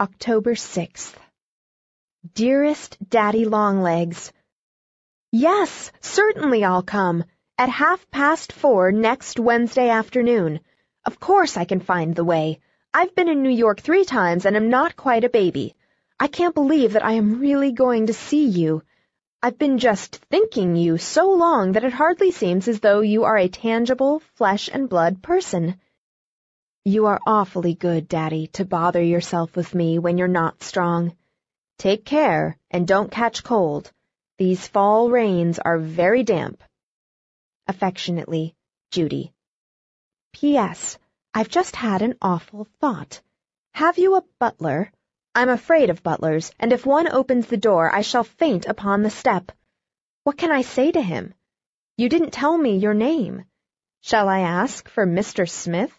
October 6th. Dearest Daddy Longlegs, Yes, certainly I'll come. At half past four next Wednesday afternoon. Of course I can find the way. I've been in New York three times and am not quite a baby. I can't believe that I am really going to see you. I've been just thinking you so long that it hardly seems as though you are a tangible, flesh and blood person. You are awfully good, Daddy, to bother yourself with me when you're not strong. Take care and don't catch cold. These fall rains are very damp. Affectionately, Judy. P.S. I've just had an awful thought. Have you a butler? I'm afraid of butlers, and if one opens the door I shall faint upon the step. What can I say to him? You didn't tell me your name. Shall I ask for Mr. Smith?